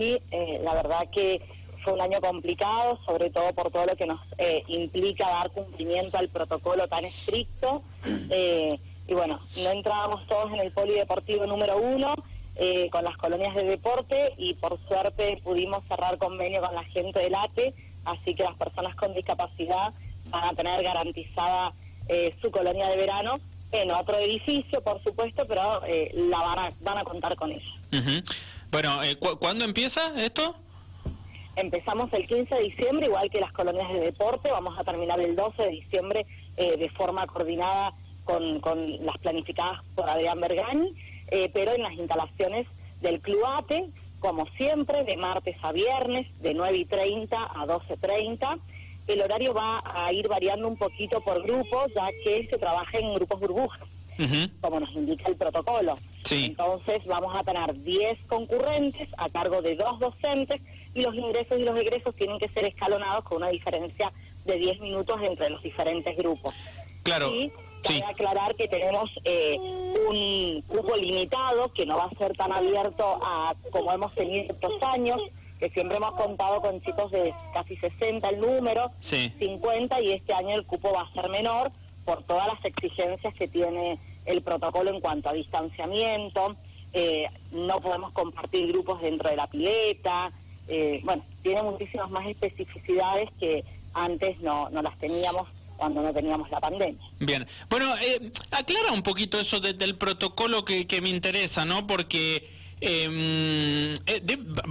Sí, eh, la verdad que fue un año complicado, sobre todo por todo lo que nos eh, implica dar cumplimiento al protocolo tan estricto. Eh, y bueno, no entrábamos todos en el polideportivo número uno con las colonias de deporte y por suerte pudimos cerrar convenio con la gente del ATE, así que las personas con discapacidad van a tener garantizada su colonia de verano en otro edificio, por supuesto, pero la van a, van a contar con ella. Bueno, eh, ¿cuándo empieza esto? Empezamos el 15 de diciembre, igual que las colonias de deporte, vamos a terminar el 12 de diciembre eh, de forma coordinada con, con, las planificadas por Adrián Bergani, eh, pero en las instalaciones del Club ATE, como siempre, de martes a viernes, de 9 y 30 a 12.30. El horario va a ir variando un poquito por grupos, ya que se trabaja en grupos burbujas, como nos indica el protocolo. Entonces vamos a tener 10 concurrentes a cargo de dos docentes y los ingresos y los egresos tienen que ser escalonados con una diferencia de 10 minutos entre los diferentes grupos. Claro. Y sí. aclarar que tenemos eh, un cupo limitado que no va a ser tan abierto a como hemos tenido estos años, que siempre hemos contado con chicos de casi 60 el número, 50 y este año el cupo va a ser menor por todas las exigencias que tiene el protocolo en cuanto a distanciamiento, eh, no podemos compartir grupos dentro de la pileta, eh, bueno, tiene muchísimas más especificidades que antes no, no las teníamos cuando no teníamos la pandemia. Bien, bueno, eh, aclara un poquito eso del protocolo que, me interesa, ¿no? Porque em,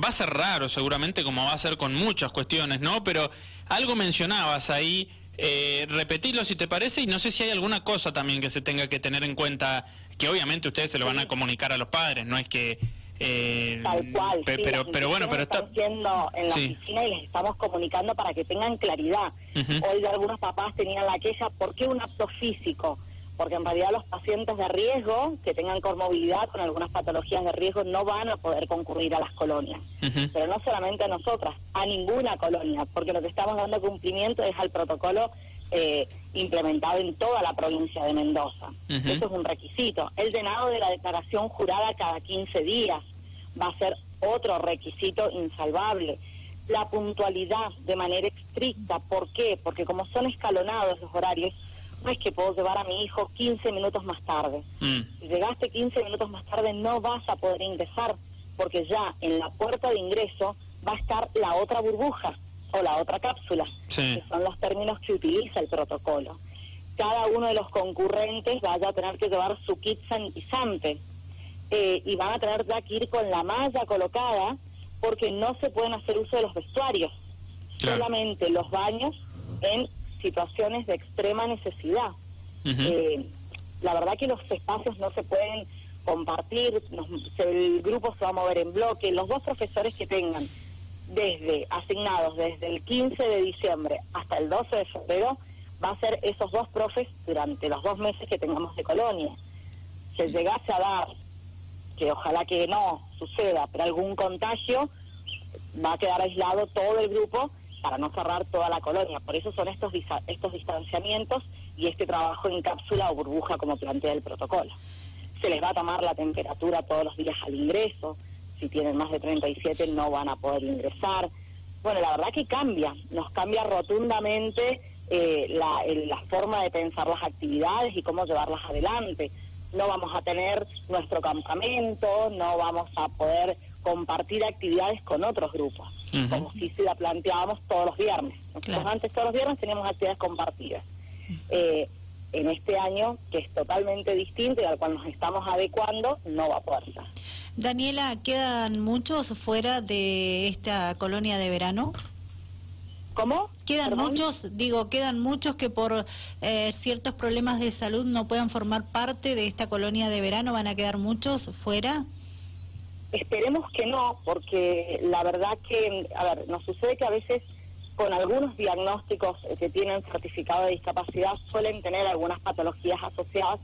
va a ser raro seguramente, como va a ser con muchas cuestiones, ¿no? Pero algo mencionabas ahí eh, repetirlo si te parece y no sé si hay alguna cosa también que se tenga que tener en cuenta, que obviamente ustedes se lo van a comunicar a los padres, no es que... Eh, Tal cual, pero, pero bueno, pero está... haciendo en la oficina y les estamos comunicando para que tengan claridad. Hoy algunos papás tenían la queja, ¿por qué un acto físico? Porque en realidad los pacientes de riesgo que tengan comorbilidad con algunas patologías de riesgo no van a poder concurrir a las colonias. Pero no solamente a nosotras, a ninguna colonia, porque lo que estamos dando cumplimiento es al protocolo eh, implementado en toda la provincia de Mendoza. Eso es un requisito. El llenado de la declaración jurada cada 15 días va a ser otro requisito insalvable. La puntualidad de manera estricta, ¿por qué? Porque como son escalonados los horarios, no es que puedo llevar a mi hijo 15 minutos más tarde. Mm. Si llegaste 15 minutos más tarde no vas a poder ingresar, porque ya en la puerta de ingreso va a estar la otra burbuja o la otra cápsula, que son los términos que utiliza el protocolo. Cada uno de los concurrentes va a tener que llevar su kit sanitizante eh, y van a tener ya que ir con la malla colocada porque no se pueden hacer uso de los vestuarios, solamente los baños en situaciones de extrema necesidad. Eh, la verdad que los espacios no se pueden compartir, el grupo se va a mover en bloque, los dos profesores que tengan desde asignados desde el 15 de diciembre hasta el 12 de febrero va a ser esos dos profes durante los dos meses que tengamos de colonia. Si llegase a dar, que ojalá que no suceda, pero algún contagio, va a quedar aislado todo el grupo para no cerrar toda la colonia. Por eso son estos, estos distanciamientos y este trabajo en cápsula o burbuja como plantea el protocolo. Se les va a tomar la temperatura todos los días al ingreso. Si tienen más de 37 no van a poder ingresar. Bueno, la verdad que cambia, nos cambia rotundamente eh, la, la forma de pensar las actividades y cómo llevarlas adelante. No vamos a tener nuestro campamento, no vamos a poder compartir actividades con otros grupos como si se la planteábamos todos los viernes. antes todos los viernes teníamos actividades compartidas. Eh, en este año, que es totalmente distinto y al cual nos estamos adecuando, no va a poder ser. Daniela, ¿quedan muchos fuera de esta colonia de verano? ¿Cómo? Quedan muchos, digo, quedan muchos que por eh, ciertos problemas de salud no puedan formar parte de esta colonia de verano, ¿van a quedar muchos fuera? Esperemos que no, porque la verdad que, a ver, nos sucede que a veces con algunos diagnósticos que tienen certificado de discapacidad suelen tener algunas patologías asociadas,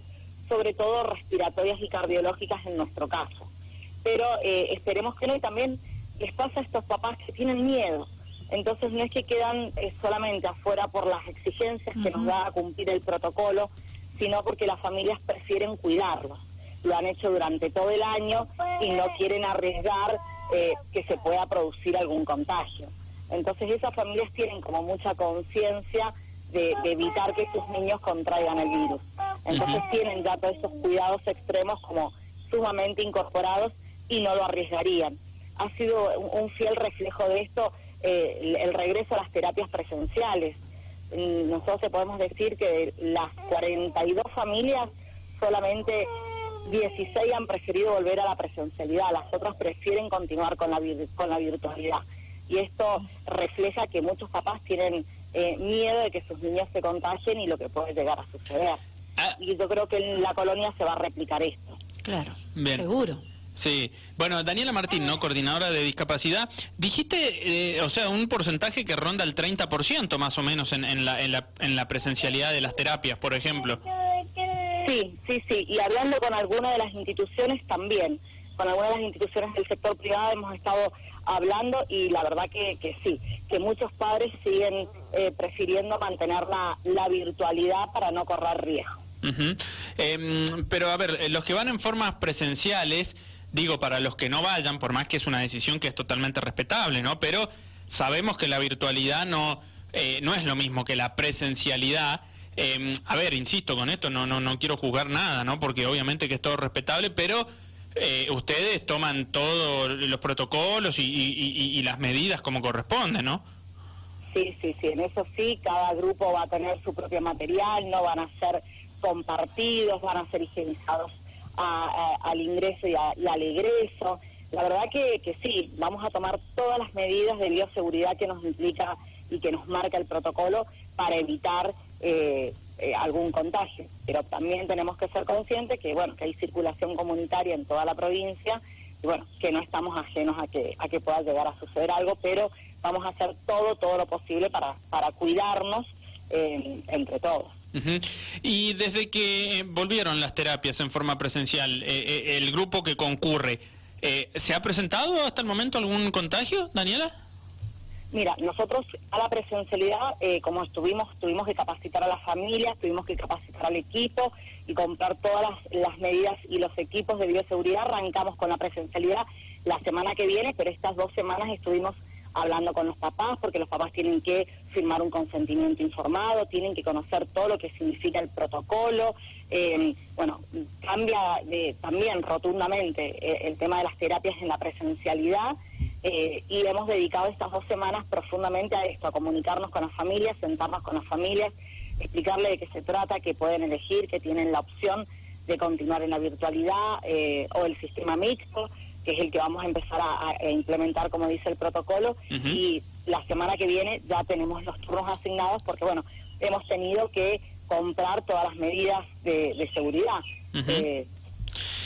sobre todo respiratorias y cardiológicas en nuestro caso. Pero eh, esperemos que no, y también les pasa a estos papás que tienen miedo. Entonces no es que quedan eh, solamente afuera por las exigencias que nos da a cumplir el protocolo, sino porque las familias prefieren cuidarlos lo han hecho durante todo el año y no quieren arriesgar eh, que se pueda producir algún contagio. Entonces esas familias tienen como mucha conciencia de, evitar que sus niños contraigan el virus. Entonces tienen ya todos esos cuidados extremos como sumamente incorporados y no lo arriesgarían. Ha sido un, fiel reflejo de esto eh, el, regreso a las terapias presenciales. Mm, nosotros podemos decir que de las 42 familias, solamente 16 han preferido volver a la presencialidad, las otras prefieren continuar con la, con la virtualidad. Y esto refleja que muchos papás tienen eh, miedo de que sus niños se contagien y lo que puede llegar a suceder. Ah. Y yo creo que en la colonia se va a replicar esto. Claro, seguro. Sí, bueno, Daniela Martín, ¿no? Coordinadora de discapacidad, dijiste, eh, o sea, un porcentaje que ronda el 30% más o menos en, en, la, en, la, en la presencialidad de las terapias, por ejemplo. Sí, sí, sí, y hablando con algunas de las instituciones también, con algunas de las instituciones del sector privado hemos estado hablando y la verdad que, que sí, que muchos padres siguen eh, prefiriendo mantener la, virtualidad para no correr riesgo. Em, pero a ver, eh, los que van en formas presenciales, digo, para los que no vayan, por más que es una decisión que es totalmente respetable, ¿no? Pero sabemos que la virtualidad no, eh, no es lo mismo que la presencialidad. Em, a ver, insisto con esto, no, no, no quiero juzgar nada, ¿no? Porque obviamente que es todo respetable, pero eh, ustedes toman todos los protocolos y, las medidas como corresponde, ¿no? Sí, sí, sí, en eso sí, cada grupo va a tener su propio material, no van a ser compartidos, van a ser higienizados al ingreso y, al egreso. La verdad que sí, vamos a tomar todas las medidas de bioseguridad que nos implica y que nos marca el protocolo para evitar eh, eh, algún contagio. Pero también tenemos que ser conscientes que, bueno, que hay circulación comunitaria en toda la provincia y, bueno, que no estamos ajenos a que, a que pueda llegar a suceder algo, pero vamos a hacer todo, todo lo posible para, para cuidarnos eh, entre todos. Y desde que volvieron las terapias en forma presencial, eh, el grupo que concurre, ¿se ha presentado hasta el momento algún contagio, Daniela? Mira, nosotros a la presencialidad, eh, como estuvimos, tuvimos que capacitar a las familias, tuvimos que capacitar al equipo y comprar todas las, medidas y los equipos de bioseguridad. Arrancamos con la presencialidad la semana que viene, pero estas dos semanas estuvimos hablando con los papás, porque los papás tienen que firmar un consentimiento informado, tienen que conocer todo lo que significa el protocolo. Eh, bueno, cambia también rotundamente eh, el tema de las terapias en la presencialidad. Eh, y hemos dedicado estas dos semanas profundamente a esto, a comunicarnos con las familias, sentarnos con las familias, explicarle de qué se trata, que pueden elegir, que tienen la opción de continuar en la virtualidad eh, o el sistema mixto, que es el que vamos a empezar a, implementar, como dice el protocolo, y la semana que viene ya tenemos los turnos asignados porque, bueno, hemos tenido que comprar todas las medidas de, seguridad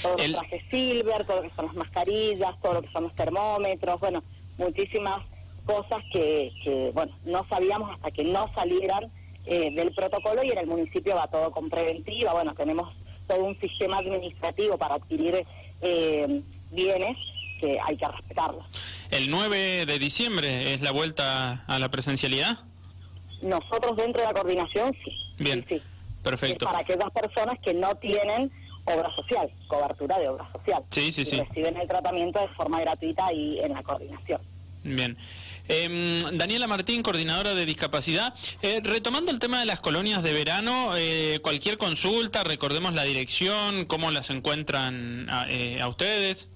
todo el... traje silver, todo lo que son las mascarillas, todo lo que son los termómetros, bueno, muchísimas cosas que, que bueno, no sabíamos hasta que no salieran eh, del protocolo y en el municipio va todo con preventiva, bueno, tenemos todo un sistema administrativo para adquirir eh, bienes que hay que respetarlos. ¿El 9 de diciembre es la vuelta a la presencialidad? Nosotros dentro de la coordinación sí. Bien, sí, perfecto. para aquellas personas que no tienen obra social, cobertura de obra social. Sí, sí, sí. Reciben el tratamiento de forma gratuita y en la coordinación. Bien. Eh, Daniela Martín, coordinadora de discapacidad. Eh, retomando el tema de las colonias de verano, eh, cualquier consulta, recordemos la dirección, cómo las encuentran a, eh, a, ustedes.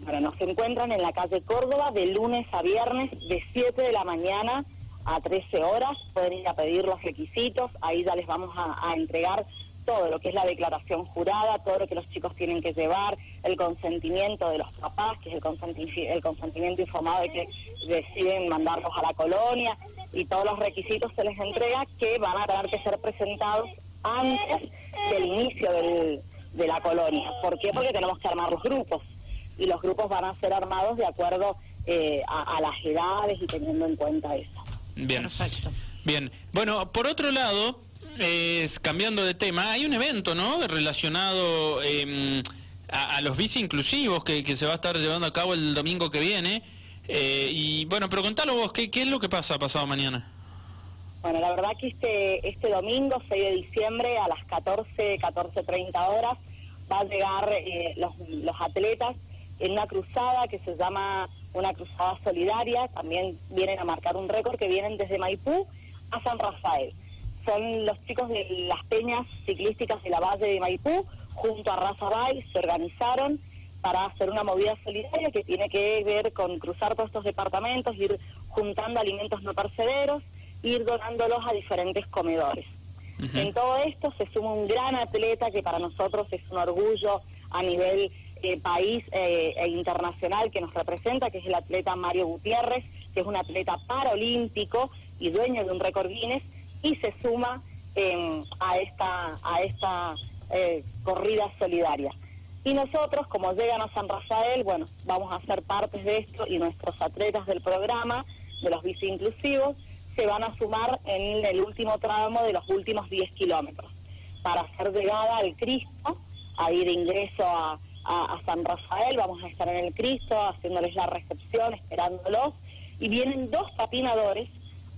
Bueno, nos encuentran en la calle Córdoba de lunes a viernes de 7 de la mañana a 13 horas. Pueden ir a pedir los requisitos, ahí ya les vamos a, a entregar todo lo que es la declaración jurada, todo lo que los chicos tienen que llevar, el consentimiento de los papás, que es el, el consentimiento informado de que deciden mandarlos a la colonia, y todos los requisitos se les entrega que van a tener que ser presentados antes del inicio de la colonia. ¿Por qué? Porque tenemos que armar los grupos, y los grupos van a ser armados de acuerdo eh, a, las edades y teniendo en cuenta eso. Bien. Perfecto. Bien. Bueno, por otro lado, es, cambiando de tema, hay un evento, ¿no? Relacionado em, a, los bici inclusivos que, se va a estar llevando a cabo el domingo que viene. Eh, y bueno, pero contalo vos, ¿qué, ¿qué es lo que pasa pasado mañana? Bueno, la verdad que este, este domingo, 6 de diciembre, a las 14, 14.30 horas, va a llegar eh, los, los atletas en una cruzada que se llama una cruzada solidaria, también vienen a marcar un récord que vienen desde Maipú a San Rafael. Son los chicos de las peñas ciclísticas de la Valle de Maipú, junto a Raza Bay, se organizaron para hacer una movida solidaria que tiene que ver con cruzar todos estos departamentos, ir juntando alimentos no percederos, ir donándolos a diferentes comedores. En todo esto se suma un gran atleta que para nosotros es un orgullo a nivel eh, país eh, e internacional que nos representa, que es el atleta Mario Gutiérrez, que es un atleta paralímpico y dueño de un récord Guinness, y se suma em, a esta, a esta eh, corrida solidaria. Y nosotros, como llegan a San Rafael, bueno, vamos a ser partes de esto y nuestros atletas del programa, de los bici inclusivos, se van a sumar en el último tramo de los últimos 10 kilómetros para hacer llegada al Cristo, a ir ingreso a, a, San Rafael, vamos a estar en el Cristo haciéndoles la recepción, esperándolos, y vienen dos patinadores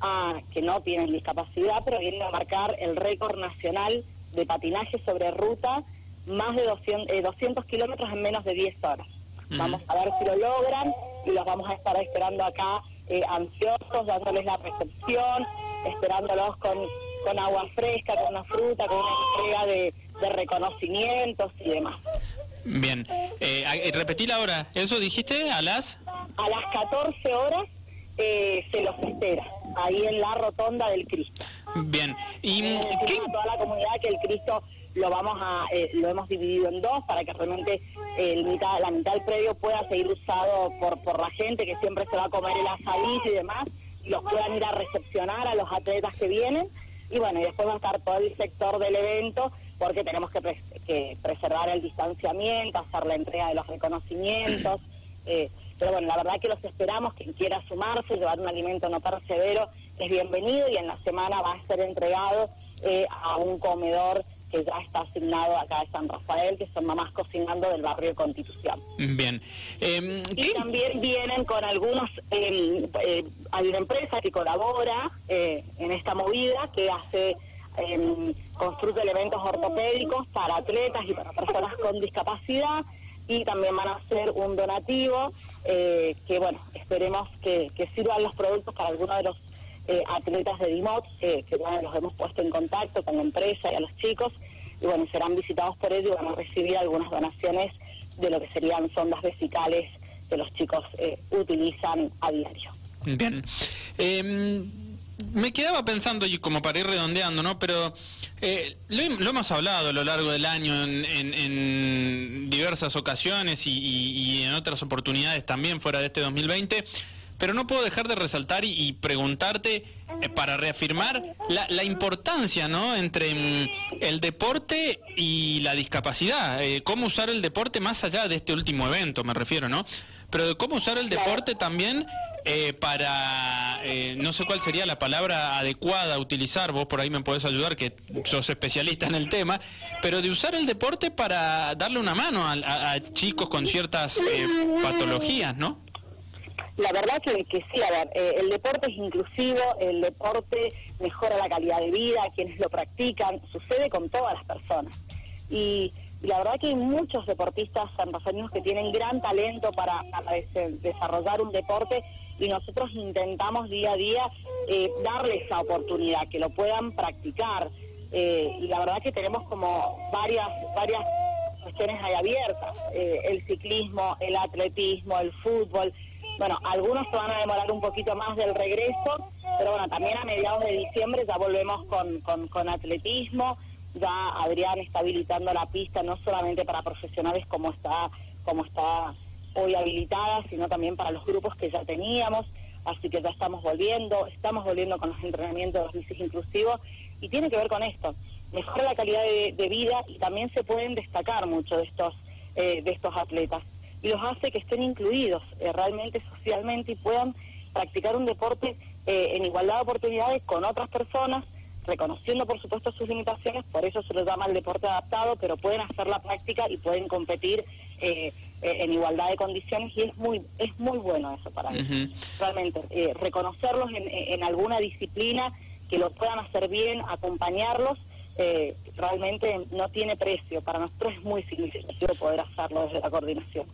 ah, que no tienen discapacidad, pero vienen a marcar el récord nacional de patinaje sobre ruta, más de 200, 200 eh, kilómetros en menos de 10 horas. Vamos a ver si lo logran y los vamos a estar esperando acá eh, ansiosos, dándoles la recepción, esperándolos con, con agua fresca, con una fruta, con una entrega de, de reconocimientos y demás. Bien, eh, eh, repetí la hora, ¿eso dijiste a las? A las 14 horas eh, se los espera, ahí en la rotonda del Cristo. Bien, y eh, ¿qué? toda la comunidad que el Cristo lo vamos a eh, lo hemos dividido en dos para que realmente el mitad, la mitad del predio pueda seguir usado por por la gente que siempre se va a comer el asadito y demás y los puedan ir a recepcionar a los atletas que vienen y bueno y después va a estar todo el sector del evento porque tenemos que, preservar el distanciamiento, hacer la entrega de los reconocimientos. Eh, pero bueno, la verdad que los esperamos, quien quiera sumarse, llevar un alimento no percevero es bienvenido y en la semana va a ser entregado eh, a un comedor que ya está asignado acá de San Rafael, que son mamás cocinando del barrio de Constitución. Bien. Em, y también vienen con algunos, em, eh, hay una empresa que colabora en esta movida que hace eh, construye elementos ortopédicos para atletas y para personas con discapacidad y también van a hacer un donativo eh, que, bueno, esperemos que, sirvan los productos para algunos de los eh, atletas de DIMOT, que bueno, los hemos puesto en contacto con la empresa y a los chicos, y bueno, serán visitados por ellos y van a recibir algunas donaciones de lo que serían sondas vesicales que los chicos eh, utilizan a diario. Bien. Me quedaba pensando, y como para ir redondeando, ¿no? Pero eh, lo, hemos hablado a lo largo del año en, diversas ocasiones y, en otras oportunidades también fuera de este 2020, pero no puedo dejar de resaltar y, preguntarte eh, para reafirmar la, importancia, ¿no? Entre mm, el deporte y la discapacidad, eh, cómo usar el deporte más allá de este último evento, me refiero, ¿no? Pero de cómo usar el deporte también eh, para, eh, no sé cuál sería la palabra adecuada a utilizar, vos por ahí me podés ayudar, que sos especialista en el tema, pero de usar el deporte para darle una mano a, chicos con ciertas eh, patologías, ¿no? La verdad que, que sí, a ver, el deporte es inclusivo, el deporte mejora la calidad de vida, quienes lo practican, sucede con todas las personas. Y la verdad que hay muchos deportistas sanrafalinos que tienen gran talento para, desarrollar un deporte y nosotros intentamos día a día eh, darles esa oportunidad, que lo puedan practicar. Eh, y la verdad que tenemos como varias, varias cuestiones ahí abiertas, eh, el ciclismo, el atletismo, el fútbol. Bueno, algunos se van a demorar un poquito más del regreso, pero bueno, también a mediados de diciembre ya volvemos con, con, con atletismo ya Adrián está habilitando la pista no solamente para profesionales como está como está hoy habilitada, sino también para los grupos que ya teníamos, así que ya estamos volviendo, estamos volviendo con los entrenamientos de los bicis inclusivos y tiene que ver con esto, mejora la calidad de, vida y también se pueden destacar mucho de estos eh, de estos atletas y los hace que estén incluidos eh, realmente socialmente y puedan practicar un deporte eh, en igualdad de oportunidades con otras personas reconociendo por supuesto sus limitaciones, por eso se les llama el deporte adaptado, pero pueden hacer la práctica y pueden competir eh, en igualdad de condiciones y es muy es muy bueno eso para mí. Realmente, eh, reconocerlos en, en, alguna disciplina, que lo puedan hacer bien, acompañarlos, realmente no tiene precio. Para nosotros es muy significativo poder hacerlo desde la coordinación.